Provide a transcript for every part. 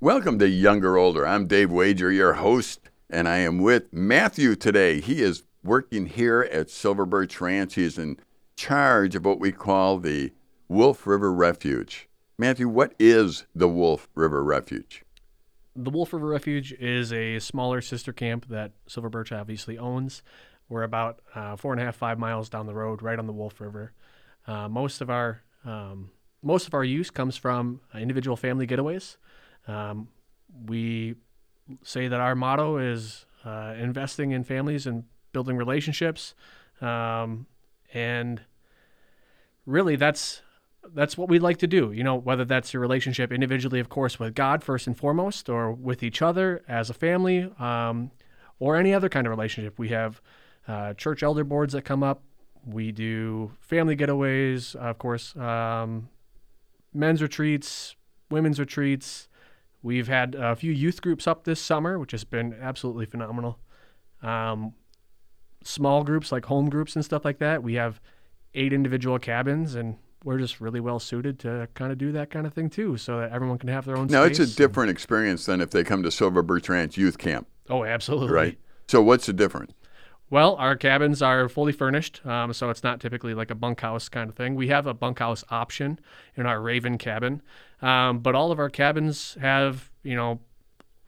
Welcome to Younger Older. I'm Dave Wager, your host, and I am with Matthew today. He is working here at Silver Birch Ranch. He is in charge of what we call the Wolf River Refuge. Matthew, what is the Wolf River Refuge? The Wolf River Refuge is a smaller sister camp that Silver Birch obviously owns. We're about uh, four and a half, five miles down the road, right on the Wolf River. Uh, most of our um, most of our use comes from individual family getaways. Um, we say that our motto is uh, investing in families and building relationships, um, and really that's that's what we like to do. You know, whether that's your relationship individually, of course, with God first and foremost, or with each other as a family, um, or any other kind of relationship. We have uh, church elder boards that come up. We do family getaways, of course, um, men's retreats, women's retreats. We've had a few youth groups up this summer, which has been absolutely phenomenal. Um, small groups like home groups and stuff like that. We have eight individual cabins, and we're just really well suited to kind of do that kind of thing too, so that everyone can have their own. Now it's a different experience than if they come to Silver Birch Ranch Youth Camp, Oh, absolutely. right? So what's the difference? Well, our cabins are fully furnished, um, so it's not typically like a bunkhouse kind of thing. We have a bunkhouse option in our Raven cabin, um, but all of our cabins have, you know,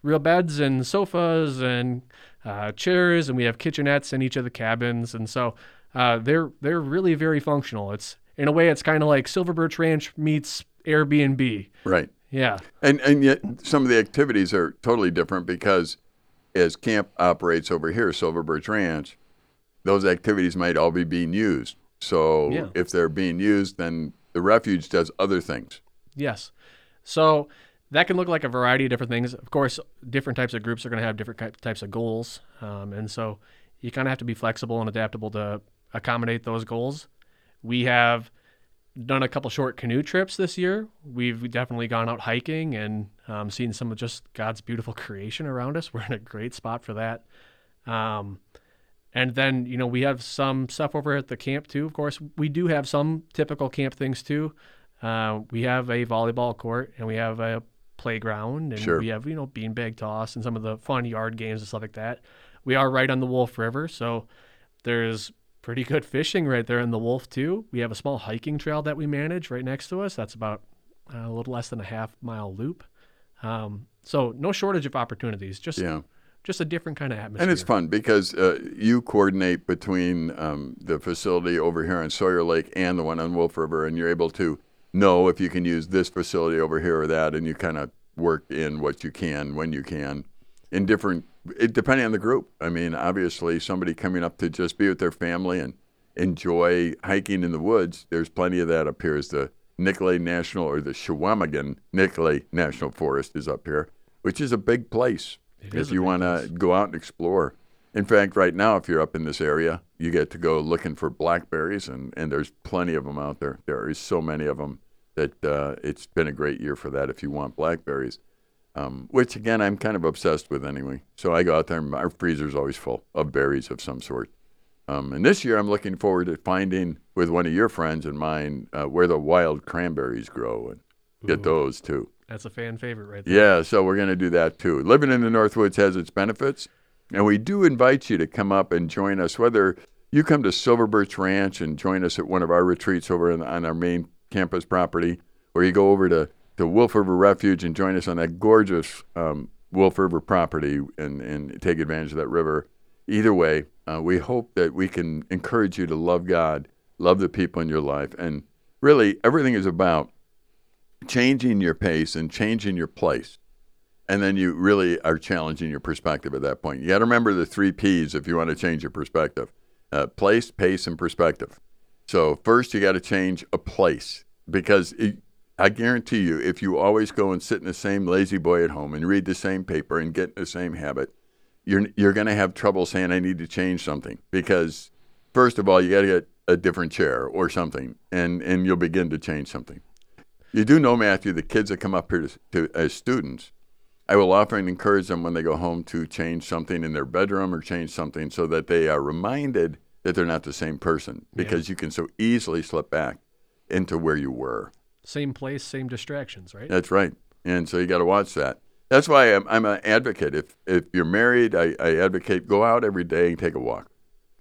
real beds and sofas and uh, chairs, and we have kitchenettes in each of the cabins, and so uh, they're they're really very functional. It's in a way, it's kind of like Silver Birch Ranch meets Airbnb. Right. Yeah, And and yet some of the activities are totally different because as camp operates over here, Silver Birch Ranch, those activities might all be being used. So Yeah. if they're being used, then the refuge does other things. Yes. So that can look like a variety of different things. Of course, different types of groups are going to have different types of goals. Um, and so you kind of have to be flexible and adaptable to accommodate those goals. We have done a couple short canoe trips this year. We've definitely gone out hiking and um, seen some of just God's beautiful creation around us. We're in a great spot for that. Um, and then, you know, we have some stuff over at the camp too. Of course, we do have some typical camp things too. Uh, we have a volleyball court and we have a playground and Sure. we have, you know, beanbag toss and some of the fun yard games and stuff like that. We are right on the Wolf River, so there's pretty good fishing right there in the Wolf too. We have a small hiking trail that we manage right next to us. That's about uh, a little less than a half mile loop. Um, so no shortage of opportunities. Just Yeah. just a different kind of atmosphere. And it's fun because uh, you coordinate between um, the facility over here on Sawyer Lake and the one on Wolf River, and you're able to know if you can use this facility over here or that, and you kind of work in what you can when you can in different, it, depending on the group. I mean, obviously, somebody coming up to just be with their family and enjoy hiking in the woods, there's plenty of that up here. As the Nicolet National or the Chequamegon Nicolet National Forest is up here, which is a big place It if you want to go out and explore. In fact, right now, if you're up in this area, you get to go looking for blackberries, and, and there's plenty of them out there. There is so many of them that uh, it's been a great year for that if you want blackberries, um, which again, I'm kind of obsessed with anyway. So I go out there, and our freezer's always full of berries of some sort. Um, and this year, I'm looking forward to finding with one of your friends and mine uh, where the wild cranberries grow and get Ooh. those too. That's a fan favorite right there. Yeah, so we're going to do that too. Living in the Northwoods has its benefits, and we do invite you to come up and join us. Whether you come to Silver Birch Ranch and join us at one of our retreats over on, on our main campus property, or you go over to, to Wolf River Refuge and join us on that gorgeous um, Wolf River property and, and take advantage of that river. Either way, uh, we hope that we can encourage you to love God, love the people in your life, and really everything is about changing your pace and changing your place. And then you really are challenging your perspective at that point. You got to remember the three P's if you want to change your perspective uh, place, pace, and perspective. So, first, you got to change a place because it, I guarantee you, if you always go and sit in the same La-Z-Boy at home and read the same paper and get in the same habit, you're, you're going to have trouble saying, I need to change something because, first of all, you got to get a different chair or something, and, and you'll begin to change something. You do know, Matthew, the kids that come up here to, to, as students, I will often encourage them when they go home to change something in their bedroom or change something so that they are reminded that they're not the same person because you can so easily slip back into where you were. Same place, same distractions, right? That's right. And so you got to watch that. That's why I'm, I'm an advocate. If if you're married, I, I advocate go out every day and take a walk.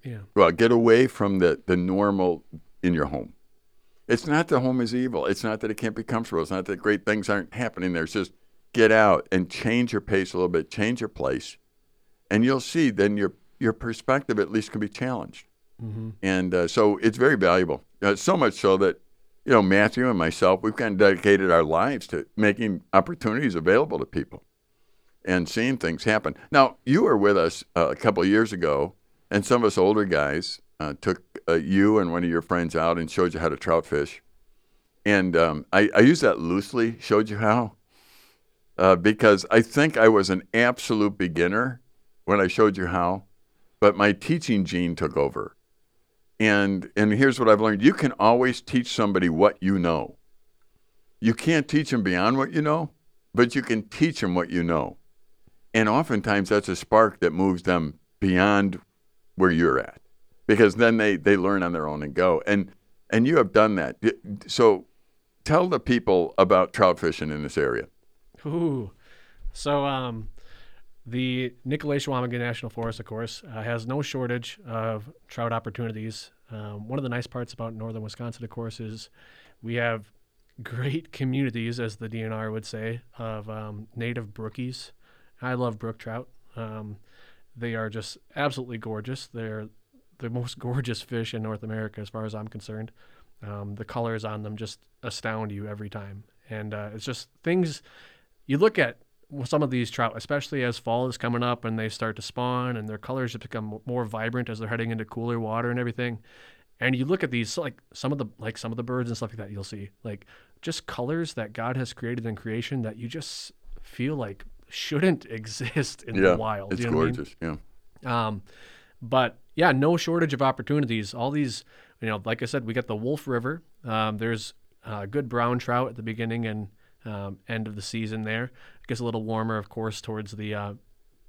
Yeah. Out, get away from the, the normal in your home. It's not that home is evil. It's not that it can't be comfortable. It's not that great things aren't happening there. It's just get out and change your pace a little bit, change your place, and you'll see then your your perspective at least can be challenged. Mm-hmm. And uh, so it's very valuable. Uh, so much so that you know Matthew and myself we've kind of dedicated our lives to making opportunities available to people and seeing things happen. Now you were with us uh, a couple of years ago, and some of us older guys uh, took uh, you and one of your friends out and showed you how to trout fish. And um, I, I use that loosely. Showed you how. Uh, because I think I was an absolute beginner when I showed you how, but my teaching gene took over. And and here's what I've learned: you can always teach somebody what you know. You can't teach them beyond what you know, but you can teach them what you know. And oftentimes that's a spark that moves them beyond where you're at, because then they they learn on their own and go. And and you have done that. So tell the people about trout fishing in this area. Ooh. So, um, the Nicolet Chequamegon National Forest, of course, uh, has no shortage of trout opportunities. Um, one of the nice parts about northern Wisconsin, of course, is we have great communities, as the DNR would say, of um, native brookies. I love brook trout. Um, they are just absolutely gorgeous. They're the most gorgeous fish in North America, as far as I'm concerned. Um, the colors on them just astound you every time, and uh, it's just things you look at some of these trout, especially as fall is coming up and they start to spawn and their colors just become more vibrant as they're heading into cooler water and everything. And you look at these, like some of the like some of the birds and stuff like that, you'll see like just colors that God has created in creation that you just feel like shouldn't exist in yeah, the wild. It's you know gorgeous. I mean? Yeah. Um, but yeah, no shortage of opportunities. All these, you know, like I said, we got the Wolf River. Um, there's uh, good brown trout at the beginning and um, end of the season there. It gets a little warmer, of course, towards the uh,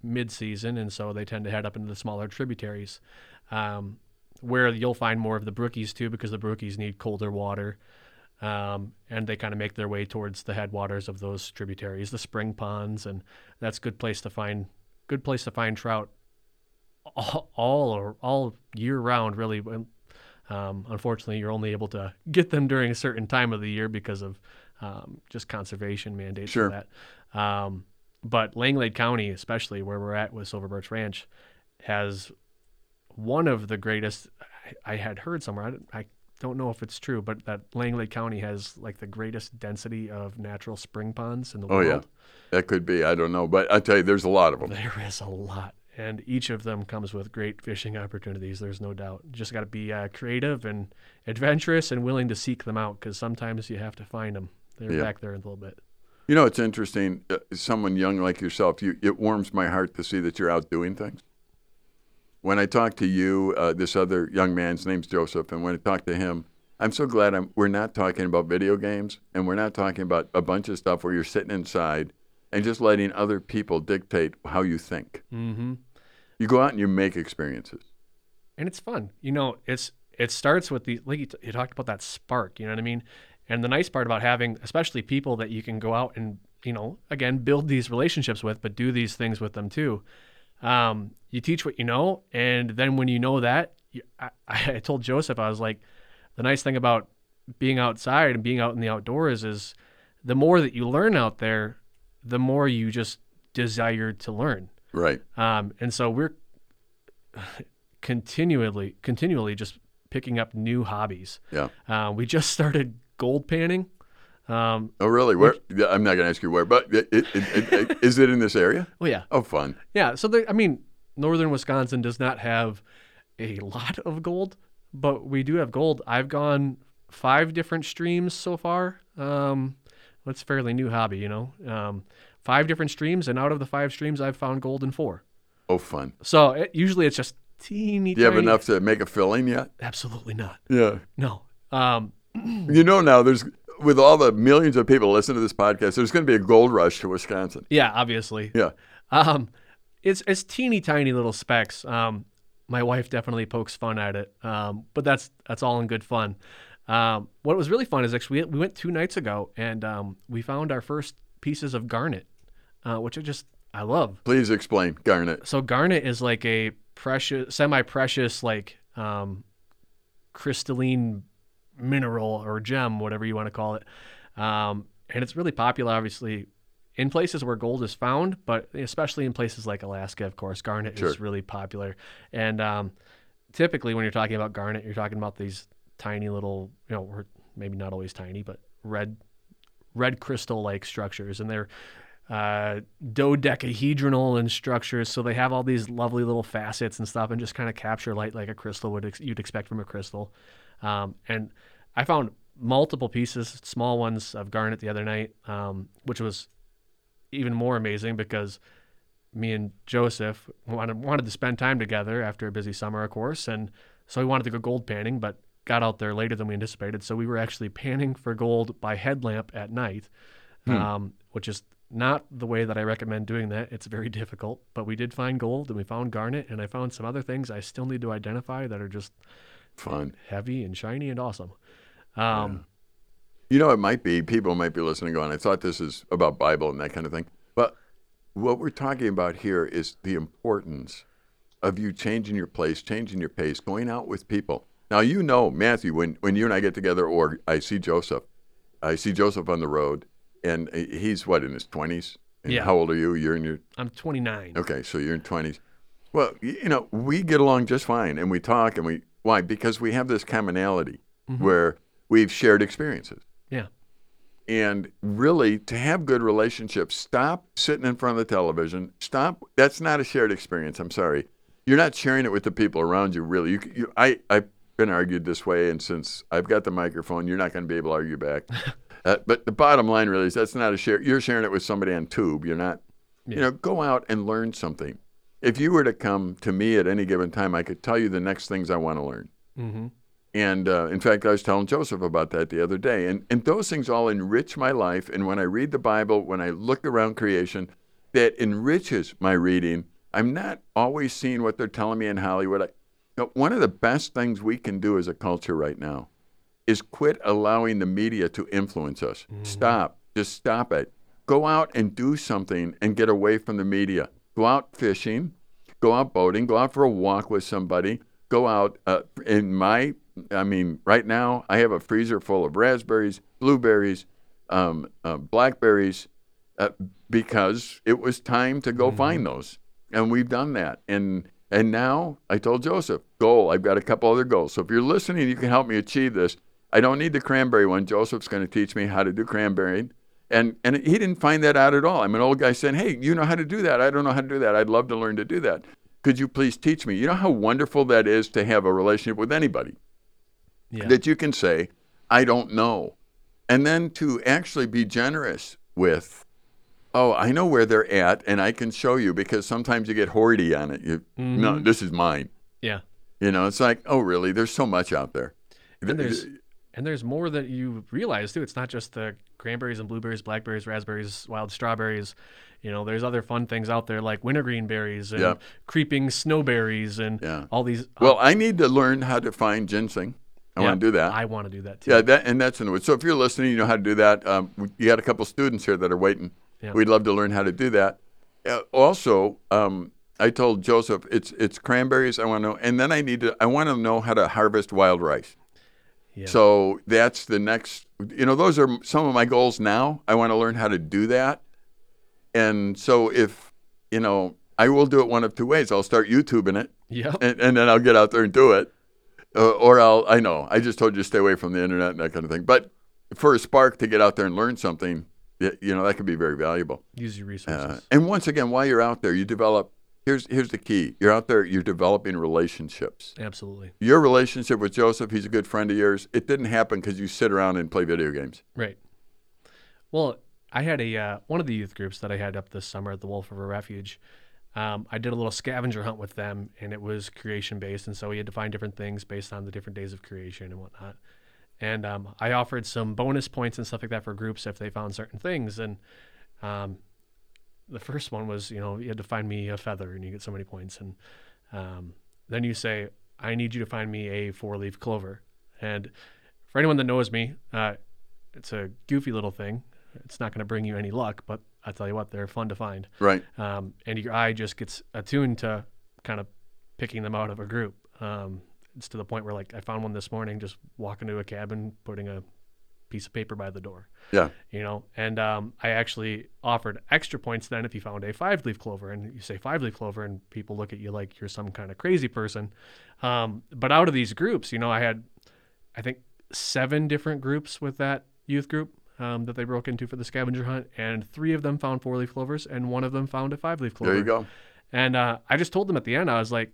mid season, and so they tend to head up into the smaller tributaries. Um, where you'll find more of the brookies too, because the brookies need colder water. Um, and they kind of make their way towards the headwaters of those tributaries, the spring ponds, and that's good place to find good place to find trout all all, all year round. Really, um, unfortunately, you're only able to get them during a certain time of the year because of um, just conservation mandates Sure. for that. Um, but Langlade County, especially where we're at with Silver Birch Ranch, has one of the greatest. I, I had heard somewhere. I, I don't know if it's true, but that Langlade County has like the greatest density of natural spring ponds in the Oh, yeah. That could be. I don't know, but I tell you, there's a lot of them. There is a lot, and each of them comes with great fishing opportunities. There's no doubt. You just got to be uh, creative and adventurous and willing to seek them out because sometimes you have to find them. They're Yeah. back there in a little bit. You know, it's interesting. Uh, someone young like yourself, you, it warms my heart to see that you're out doing things. When I talk to you, uh, this other young man's name's Joseph, and when I talk to him, I'm so glad I'm, we're not talking about video games and we're not talking about a bunch of stuff where you're sitting inside and just letting other people dictate how you think. Mm-hmm. You go out and you make experiences. and it's fun. You know, it's it starts with the like you, t- you talked about that spark. You know what I mean? And the nice part about having, especially people that you can go out and you know, again, build these relationships with, but do these things with them too. Um, you teach what you know, and then when you know that, you, I, I told Joseph, I was like, the nice thing about being outside and being out in the outdoors is the more that you learn out there, the more you just desire to learn. Right. Um, and so we're continually, continually just picking up new hobbies. Yeah. Uh, we just started gold panning. Um, Oh, really? Where? Yeah, I'm not going to ask you where, but it, it, it, is it in this area? oh yeah, Oh, fun. yeah. So I mean, northern Wisconsin does not have a lot of gold, but we do have gold. I've gone five different streams so far. Um, a fairly new hobby, you know. Um, five different streams, and out of the five streams, I've found gold in four. Oh, fun. So it, usually it's just teeny. Do you have enough to make a filling yet? Absolutely not. Yeah. No. Um, You know now there's with all the millions of people listening to this podcast, there's going to be a gold rush to Wisconsin. yeah, obviously. Yeah. Um, it's it's teeny tiny little specks. Um, my wife definitely pokes fun at it. Um, but that's that's all in good fun. Um, what was really fun is actually we, we went two nights ago and um, we found our first pieces of garnet. uh, which I just I love. Please explain garnet. So garnet is like a precious, semi-precious, like um, crystalline mineral or gem, whatever you want to call it. Um, and it's really popular, obviously, in places where gold is found, but especially in places like Alaska, of course, garnet Sure. is really popular. And um, typically, when you're talking about garnet, you're talking about these tiny little, you know, or maybe not always tiny, but red, red crystal-like structures, and they're uh, dodecahedronal in structures, so they have all these lovely little facets and stuff, and just kind of capture light like a crystal would ex- you'd expect from a crystal. Um, and I found multiple pieces, small ones of garnet the other night, um, which was even more amazing because me and Joseph wanted wanted to spend time together after a busy summer, of course, and so we wanted to go gold panning, but got out there later than we anticipated. So we were actually panning for gold by headlamp at night, um, which is not the way that I recommend doing that. It's very difficult, but we did find gold and we found garnet, and I found some other things I still need to identify that are just Fun. heavy and shiny and awesome. Um, You know, it might be people might be listening, going, "I thought this is about Bible and that kind of thing." But what we're talking about here is the importance of you changing your place, changing your pace, going out with people. Now, you know, Matthew, when when you and I get together, or I see Joseph, I see Joseph on the road, and he's what in his twenties. Yeah. How old are you? You're in your I'm 29. Okay, so you're in twenties. Well, you know, we get along just fine, and we talk, and we why because we have this commonality where we've shared experiences, Yeah. and really to have good relationships, stop sitting in front of the television. Stop. That's not a shared experience. I'm sorry, you're not sharing it with the people around you. Really, you, you I I've been argued this way, and since I've got the microphone, you're not going to be able to argue back. uh, but the bottom line really is that's not a share. You're sharing it with somebody on tube. You're not you know, go out and learn something. If you were to come to me at any given time, I could tell you the next things I want to learn. Mm-hmm. And uh, in fact, I was telling Joseph about that the other day. And, and those things all enrich my life. And when I read the Bible, when I look around creation, that enriches my reading. I'm not always seeing what they're telling me in Hollywood. I, one of the best things we can do as a culture right now is quit allowing the media to influence us. Stop. Just stop it. Go out and do something and get away from the media. Go out fishing, go out boating, go out for a walk with somebody. Go out. Uh, in my, I mean, right now I have a freezer full of raspberries, blueberries, um, uh, blackberries, uh, because it was time to go find those, and we've done that. And and now I told Joseph, goal. I've got a couple other goals. So if you're listening, you can help me achieve this. I don't need the cranberry one. Joseph's going to teach me how to do cranberry. And and he didn't find that out at all. I'm an old guy saying, "Hey, you know how to do that? I don't know how to do that. I'd love to learn to do that. Could you please teach me?" You know how wonderful that is to have a relationship with anybody Yeah. that you can say, I don't know. And then to actually be generous with, oh, I know where they're at and I can show you because sometimes you get hoardy on it. You, mm-hmm. No, this is mine. yeah. You know, it's like, oh, really? There's so much out there. And there's and there's more that you realize too. It's not just the cranberries and blueberries, blackberries, raspberries, wild strawberries. You know, there's other fun things out there like wintergreen berries and Yeah. creeping snowberries and Yeah. all these. well, I need to learn how to find ginseng. I want to do that. I want to do that too. Yeah, that and that's in the woods. So if you're listening, you know how to do that. Um, we- you got a couple students here that are waiting. Yeah. We'd love to learn how to do that. Uh, also, um, I told Joseph it's it's cranberries. I want to know, and then I need to. I want to know how to harvest wild rice. Yeah. So that's the next. You know, those are some of my goals now. I want to learn how to do that. And so if you know, I will do it one of two ways. I'll start YouTubing it Yeah. and, and then I'll get out there and do it. Uh, or I'll, I know, I just told you to stay away from the internet and that kind of thing. But for a spark to get out there and learn something, you know, that could be very valuable. Use your Uh, resources. and once again, while you're out there, you develop, here's, here's the key you're out there, you're developing relationships. Absolutely. Your relationship with Joseph, he's a good friend of yours. It didn't happen because you sit around and play video games. Right. Well, I had a uh, one of the youth groups that I had up this summer at the Wolf River Refuge. Um, I did a little scavenger hunt with them, and it was creation based, and so we had to find different things based on the different days of creation and whatnot. And um, I offered some bonus points and stuff like that for groups if they found certain things. And um, the first one was, you know, you had to find me a feather, and you get so many points. And um, then you say, I need you to find me a four leaf clover. And for anyone that knows me, uh, it's a goofy little thing. It's not going to bring you any luck, but I tell you what, they're fun to find. Right. Um, and your eye just gets attuned to kind of picking them out of a group. Um, it's to the point where like I found one this morning just walking to a cabin, putting a piece of paper by the door. Yeah. You know, and um, I actually offered extra points then if you found a five leaf clover and you say five leaf clover and people look at you like you're some kind of crazy person. Um, but out of these groups, you know, I had, I think, seven different groups with that youth group um, that they broke into for the scavenger hunt, and three of them found four leaf clovers, and one of them found a five leaf clover. There you go. And uh, I just told them at the end, I was like,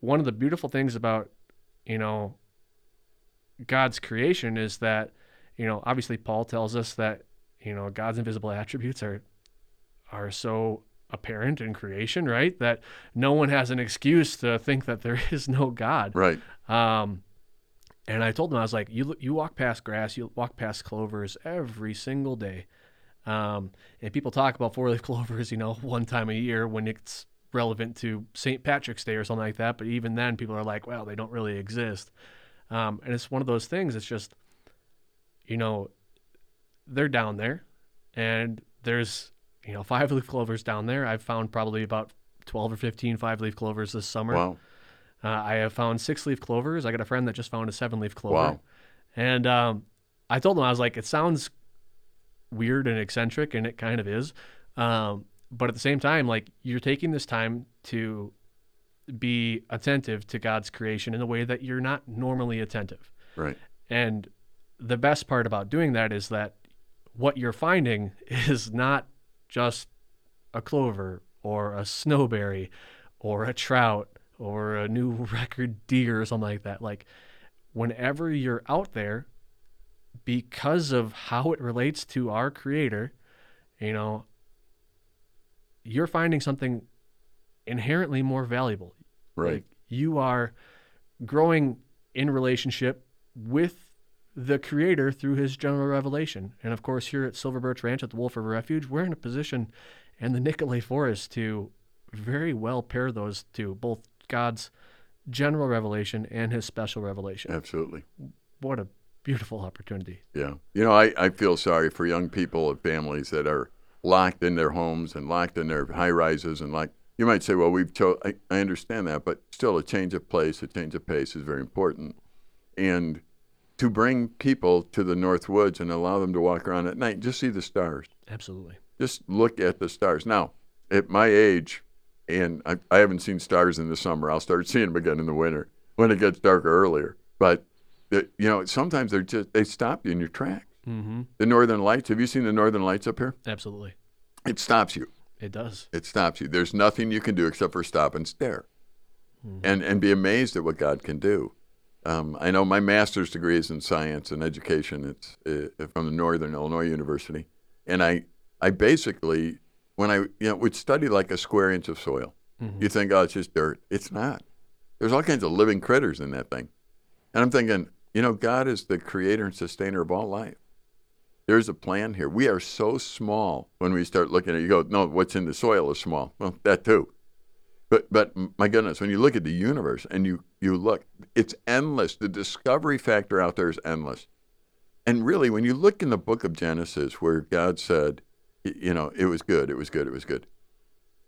one of the beautiful things about, you know, God's creation is that, you know, obviously Paul tells us that, you know, God's invisible attributes are are so apparent in creation, right? That no one has an excuse to think that there is no God. Right. Um, and I told them I was like, you you walk past grass, you walk past clovers every single day, um, and people talk about four leaf clovers, you know, one time a year when it's relevant to St. Patrick's Day or something like that. But even then, people are like, well, they don't really exist. Um, and it's one of those things. It's just, you know, they're down there, and there's you know five leaf clovers down there. I've found probably about 12 or 15 five leaf clovers this summer. Wow. Uh, I have found six leaf clovers. I got a friend that just found a seven leaf clover. Wow. And um, I told him, I was like, it sounds weird and eccentric, and it kind of is. Um, but at the same time, like, you're taking this time to be attentive to God's creation in a way that you're not normally attentive. Right. And the best part about doing that is that what you're finding is not just a clover or a snowberry or a trout or a new record deer or something like that. Like, whenever you're out there, because of how it relates to our creator, you know, you're finding something inherently more valuable. Right. Like, you are growing in relationship with the creator through his general revelation. And of course, here at Silver Birch Ranch at the Wolf River Refuge, we're in a position and the Nicolet Forest to very well pair those two, both God's general revelation and his special revelation. Absolutely. What a beautiful opportunity. Yeah. You know, I, I feel sorry for young people and families that are locked in their homes and locked in their high rises and like you might say, well, we've cho- I, I understand that, but still a change of place, a change of pace is very important. And to bring people to the North Woods and allow them to walk around at night, just see the stars. Absolutely. Just look at the stars. Now, at my age, and I, I haven't seen stars in the summer. I'll start seeing them again in the winter when it gets darker earlier. But you know, sometimes they're just they stop you in your tracks. Mm-hmm. The Northern Lights. Have you seen the Northern Lights up here? Absolutely. It stops you. It does. It stops you. There's nothing you can do except for stop and stare, Mhm. and and be amazed at what God can do. Um, I know my master's degree is in science and education. It's uh, from the Northern Illinois University, and I I basically when I you know would study like a square inch of soil. Mhm. You think, oh, it's just dirt. It's not. There's all kinds of living critters in that thing. And I'm thinking, you know, God is the creator and sustainer of all life. There's a plan here. We are so small when we start looking at it. You go, no, what's in the soil is small. Well, that too. But but my goodness, when you look at the universe and you you look, it's endless. The discovery factor out there is endless. And really, when you look in the book of Genesis, where God said, you know, it was good, it was good, it was good.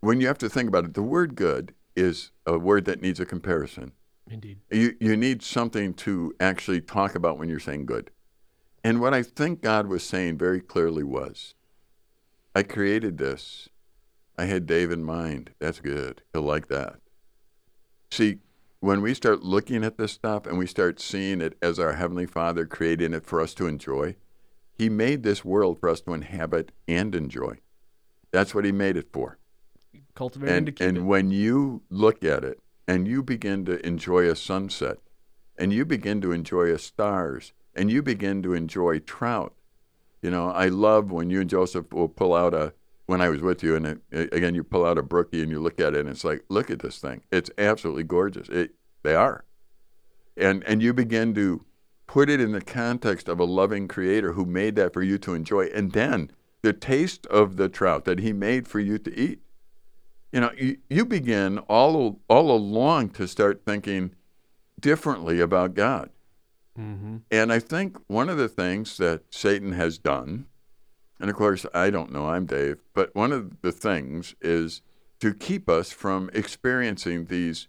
When you have to think about it, the word good is a word that needs a comparison. Indeed. You, you need something to actually talk about when you're saying good. And what I think God was saying very clearly was, I created this. I had Dave in mind. That's good. He'll like that. See, when we start looking at this stuff and we start seeing it as our Heavenly Father creating it for us to enjoy, He made this world for us to inhabit and enjoy. That's what He made it for. Cultivating to And, and it. when you look at it and you begin to enjoy a sunset and you begin to enjoy a stars and you begin to enjoy trout, you know, I love when you and Joseph will pull out a, when I was with you, and it, again, you pull out a brookie and you look at it and it's like, look at this thing. It's absolutely gorgeous. It, they are. And, and you begin to put it in the context of a loving creator who made that for you to enjoy. And then the taste of the trout that he made for you to eat you know, you, you begin all all along to start thinking differently about God. Mm-hmm. And I think one of the things that Satan has done And of course, I don't know, I'm Dave, but one of the things is to keep us from experiencing these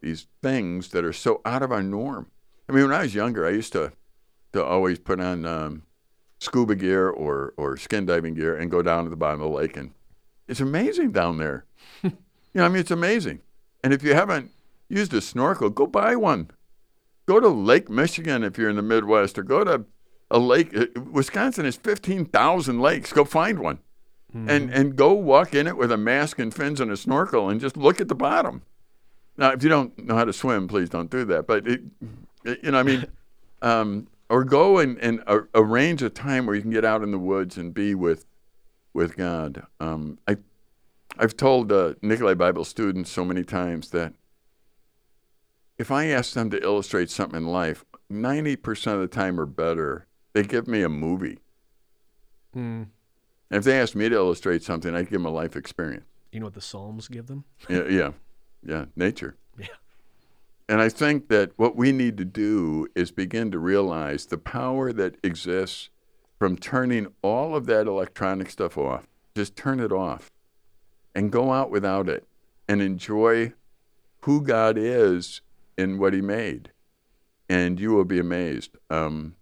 these things that are so out of our norm. I mean, when I was younger, I used to to always put on um, scuba gear or or skin diving gear and go down to the bottom of the lake, and it's amazing down there. you know, I mean, it's amazing. And if you haven't used a snorkel, go buy one. Go to Lake Michigan if you're in the Midwest, or go to a lake. uh, Wisconsin has 15,000 lakes. Go find one. And, and go walk in it with a mask and fins and a snorkel and just look at the bottom. Now, if you don't know how to swim, please don't do that. But, it, it- you know, I mean, um, or go and, and a- arrange a time where you can get out in the woods and be with with God. Um, I, I've told uh, Nikolai Bible students so many times that if I ask them to illustrate something in life, 90% of the time or better, they give me a movie. Mm. And if they ask me to illustrate something, I'd give them a life experience. You know what the Psalms give them? Yeah, yeah, yeah, nature. Yeah. And I think that what we need to do is begin to realize the power that exists from turning all of that electronic stuff off. Just turn it off and go out without it and enjoy who God is in what He made. And you will be amazed. Um,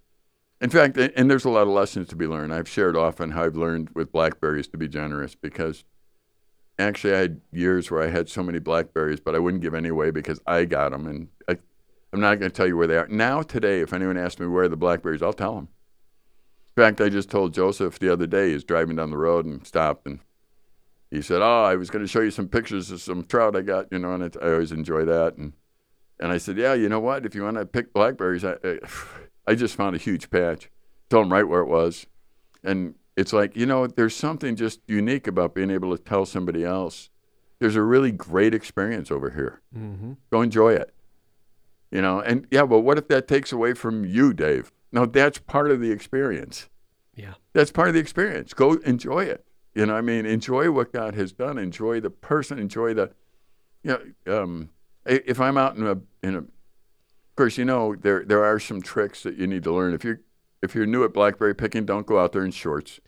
in fact, and there's a lot of lessons to be learned. I've shared often how I've learned with blackberries to be generous because actually I had years where I had so many blackberries, but I wouldn't give any away because I got them, and I, I'm not going to tell you where they are now. Today, if anyone asks me where the blackberries, I'll tell them. In fact, I just told Joseph the other day. He's driving down the road and stopped, and he said, "Oh, I was going to show you some pictures of some trout I got, you know, and I always enjoy that." And and I said, "Yeah, you know what? If you want to pick blackberries, I, I, I just found a huge patch. Tell him right where it was, and it's like you know, there's something just unique about being able to tell somebody else. There's a really great experience over here. Mm-hmm. Go enjoy it. You know, and yeah, but what if that takes away from you, Dave? No, that's part of the experience. Yeah. That's part of the experience. Go enjoy it. You know, I mean, enjoy what God has done. Enjoy the person. Enjoy the, you know, um, if I'm out in a in a, course, you know there there are some tricks that you need to learn. If you're if you're new at blackberry picking, don't go out there in shorts.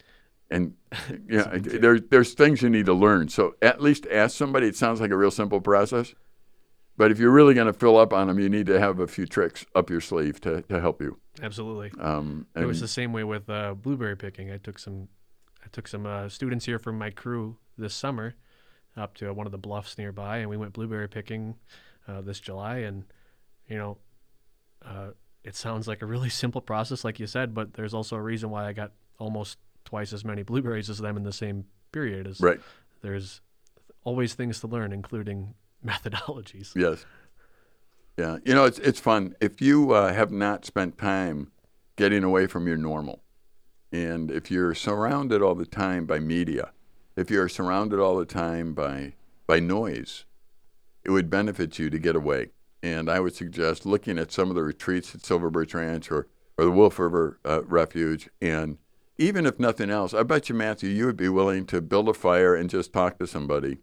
And yeah, there there's things you need to learn. So at least ask somebody. It sounds like a real simple process. But if you're really going to fill up on them, you need to have a few tricks up your sleeve to, to help you. Absolutely. Um, It was the same way with uh, blueberry picking. I took some, I took some uh, students here from my crew this summer, up to one of the bluffs nearby, and we went blueberry picking uh, this July. And you know, uh, it sounds like a really simple process, like you said, but there's also a reason why I got almost twice as many blueberries as them in the same period. Is right. there's always things to learn, including methodologies. Yes. Yeah. You know, it's it's fun. If you uh, have not spent time getting away from your normal, and if you're surrounded all the time by media, if you're surrounded all the time by by noise, it would benefit you to get away. And I would suggest looking at some of the retreats at Silver Birch Ranch or, or the Wolf River uh, Refuge. And even if nothing else, I bet you, Matthew, you would be willing to build a fire and just talk to somebody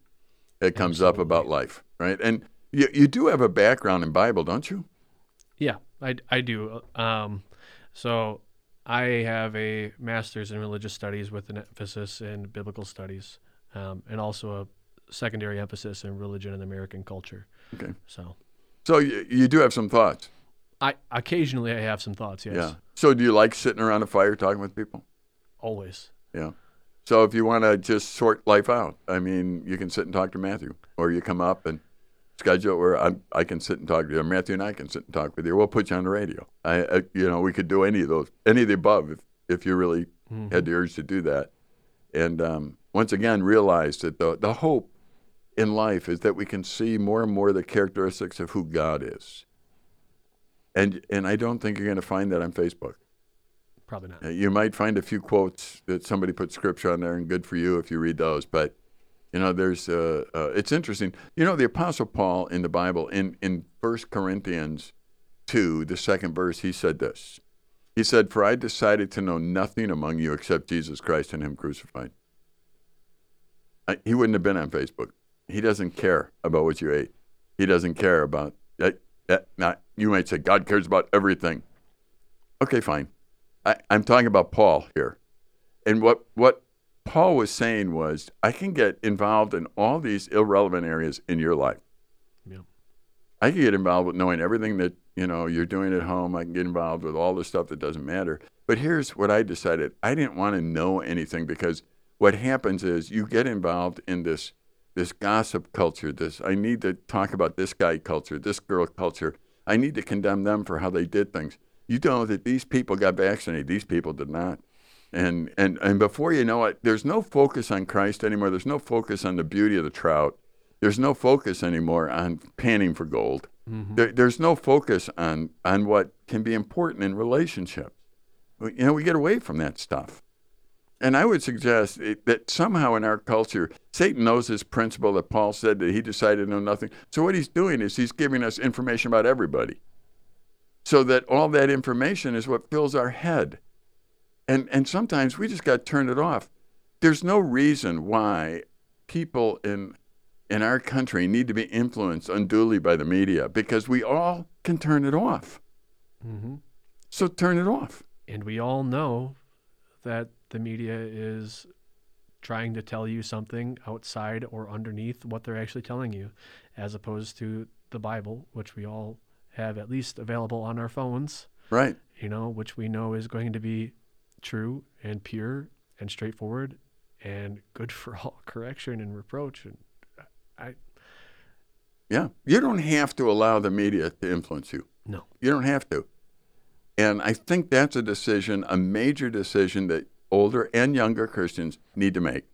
that comes up about life, right? And you, you do have a background in Bible, don't you? Yeah, I, I do. Um, so I have a master's in religious studies with an emphasis in biblical studies, um, and also a secondary emphasis in religion and American culture. Okay. So So you, you do have some thoughts. I occasionally I have some thoughts. Yes, Yeah. So do you like sitting around a fire talking with people? always. Yeah. So if you want to just sort life out, I mean, you can sit and talk to Matthew, or you come up and schedule where I, I can sit and talk to you. Or Matthew and I can sit and talk with you. We'll put you on the radio. I, I you know, we could do any of those, any of the above, if if you really had the urge to do that. And um, once again, realize that the the hope in life is that we can see more and more the characteristics of who God is. And and I don't think you're going to find that on Facebook. Probably not. Uh, You might find a few quotes that somebody put scripture on there, and good for you if you read those. But you know, there's uh, uh, it's interesting. You know, the Apostle Paul in the Bible in in First Corinthians two, the second verse, he said this. He said, "For I decided to know nothing among you except Jesus Christ and Him crucified." I, he wouldn't have been on Facebook. He doesn't care about what you ate. He doesn't care about eh, eh, that. that not, you might say God cares about everything. Okay, fine. I, I'm talking about Paul here. and what what Paul was saying was, I can get involved in all these irrelevant areas in your life. Yeah. I can get involved with knowing everything that you know you're doing at home. I can get involved with all the stuff that doesn't matter. But here's what I decided: I didn't want to know anything because what happens is you get involved in this this gossip culture. This I need to talk about this guy culture, this girl culture. I need to condemn them for how they did things. You know that these people got vaccinated; these people did not. And, and, and before you know it, there's no focus on Christ anymore. There's no focus on the beauty of the trout. There's no focus anymore on panning for gold. Mm-hmm. There, there's no focus on, on what can be important in relationships. You know, we get away from that stuff. And I would suggest that somehow in our culture, Satan knows this principle that Paul said that he decided to know nothing. So what he's doing is he's giving us information about everybody. So that all that information is what fills our head and and sometimes we just got to turn it off. There's no reason why people in in our country need to be influenced unduly by the media because we all can turn it off. Mm-hmm. So turn it off. And we all know that the media is trying to tell you something outside or underneath what they're actually telling you, as opposed to the Bible, which we all have at least available on our phones. Right. You know, which we know is going to be true and pure and straightforward and good for all correction and reproach. And I, yeah, you don't have to allow the media to influence you. No, you don't have to. And I think that's a decision, a major decision that older and younger Christians need to make,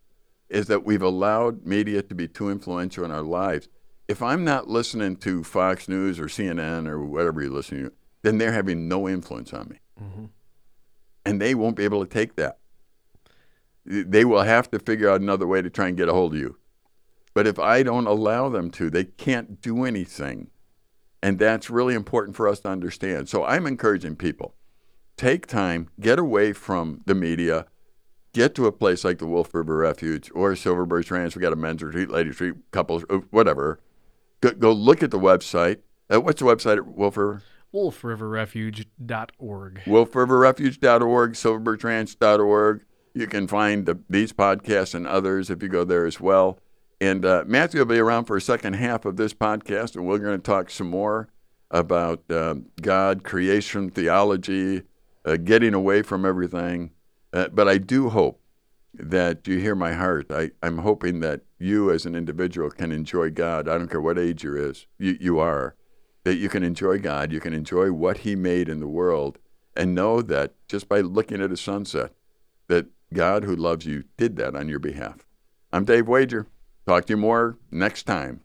is that we've allowed media to be too influential in our lives. If I'm not listening to Fox News or CNN or whatever you're listening to, then they're having no influence on me. Mm-hmm and they won't be able to take that. They will have to figure out another way to try and get a hold of you. But if I don't allow them to, they can't do anything. And that's really important for us to understand. So I'm encouraging people take time, get away from the media, get to a place like the Wolf River Refuge or Silver Birch Ranch. We got a men's retreat, ladies retreat, couples, uh, whatever. Go, go look at the website. Uh, what's the website at Wolf River? wolfriverrefuge.org. Wolfriverrefuge.org, silverbirchranch.org. You can find the, these podcasts and others if you go there as well. And uh, Matthew will be around for a second half of this podcast, and we're going to talk some more about uh, God, creation, theology, uh, getting away from everything. Uh, but I do hope that you hear my heart. I, I'm hoping that you as an individual can enjoy God. I don't care what age you is, you, you are that you can enjoy God, you can enjoy what He made in the world, and know that just by looking at a sunset, that God who loves you did that on your behalf. I'm Dave Wager. Talk to you more next time.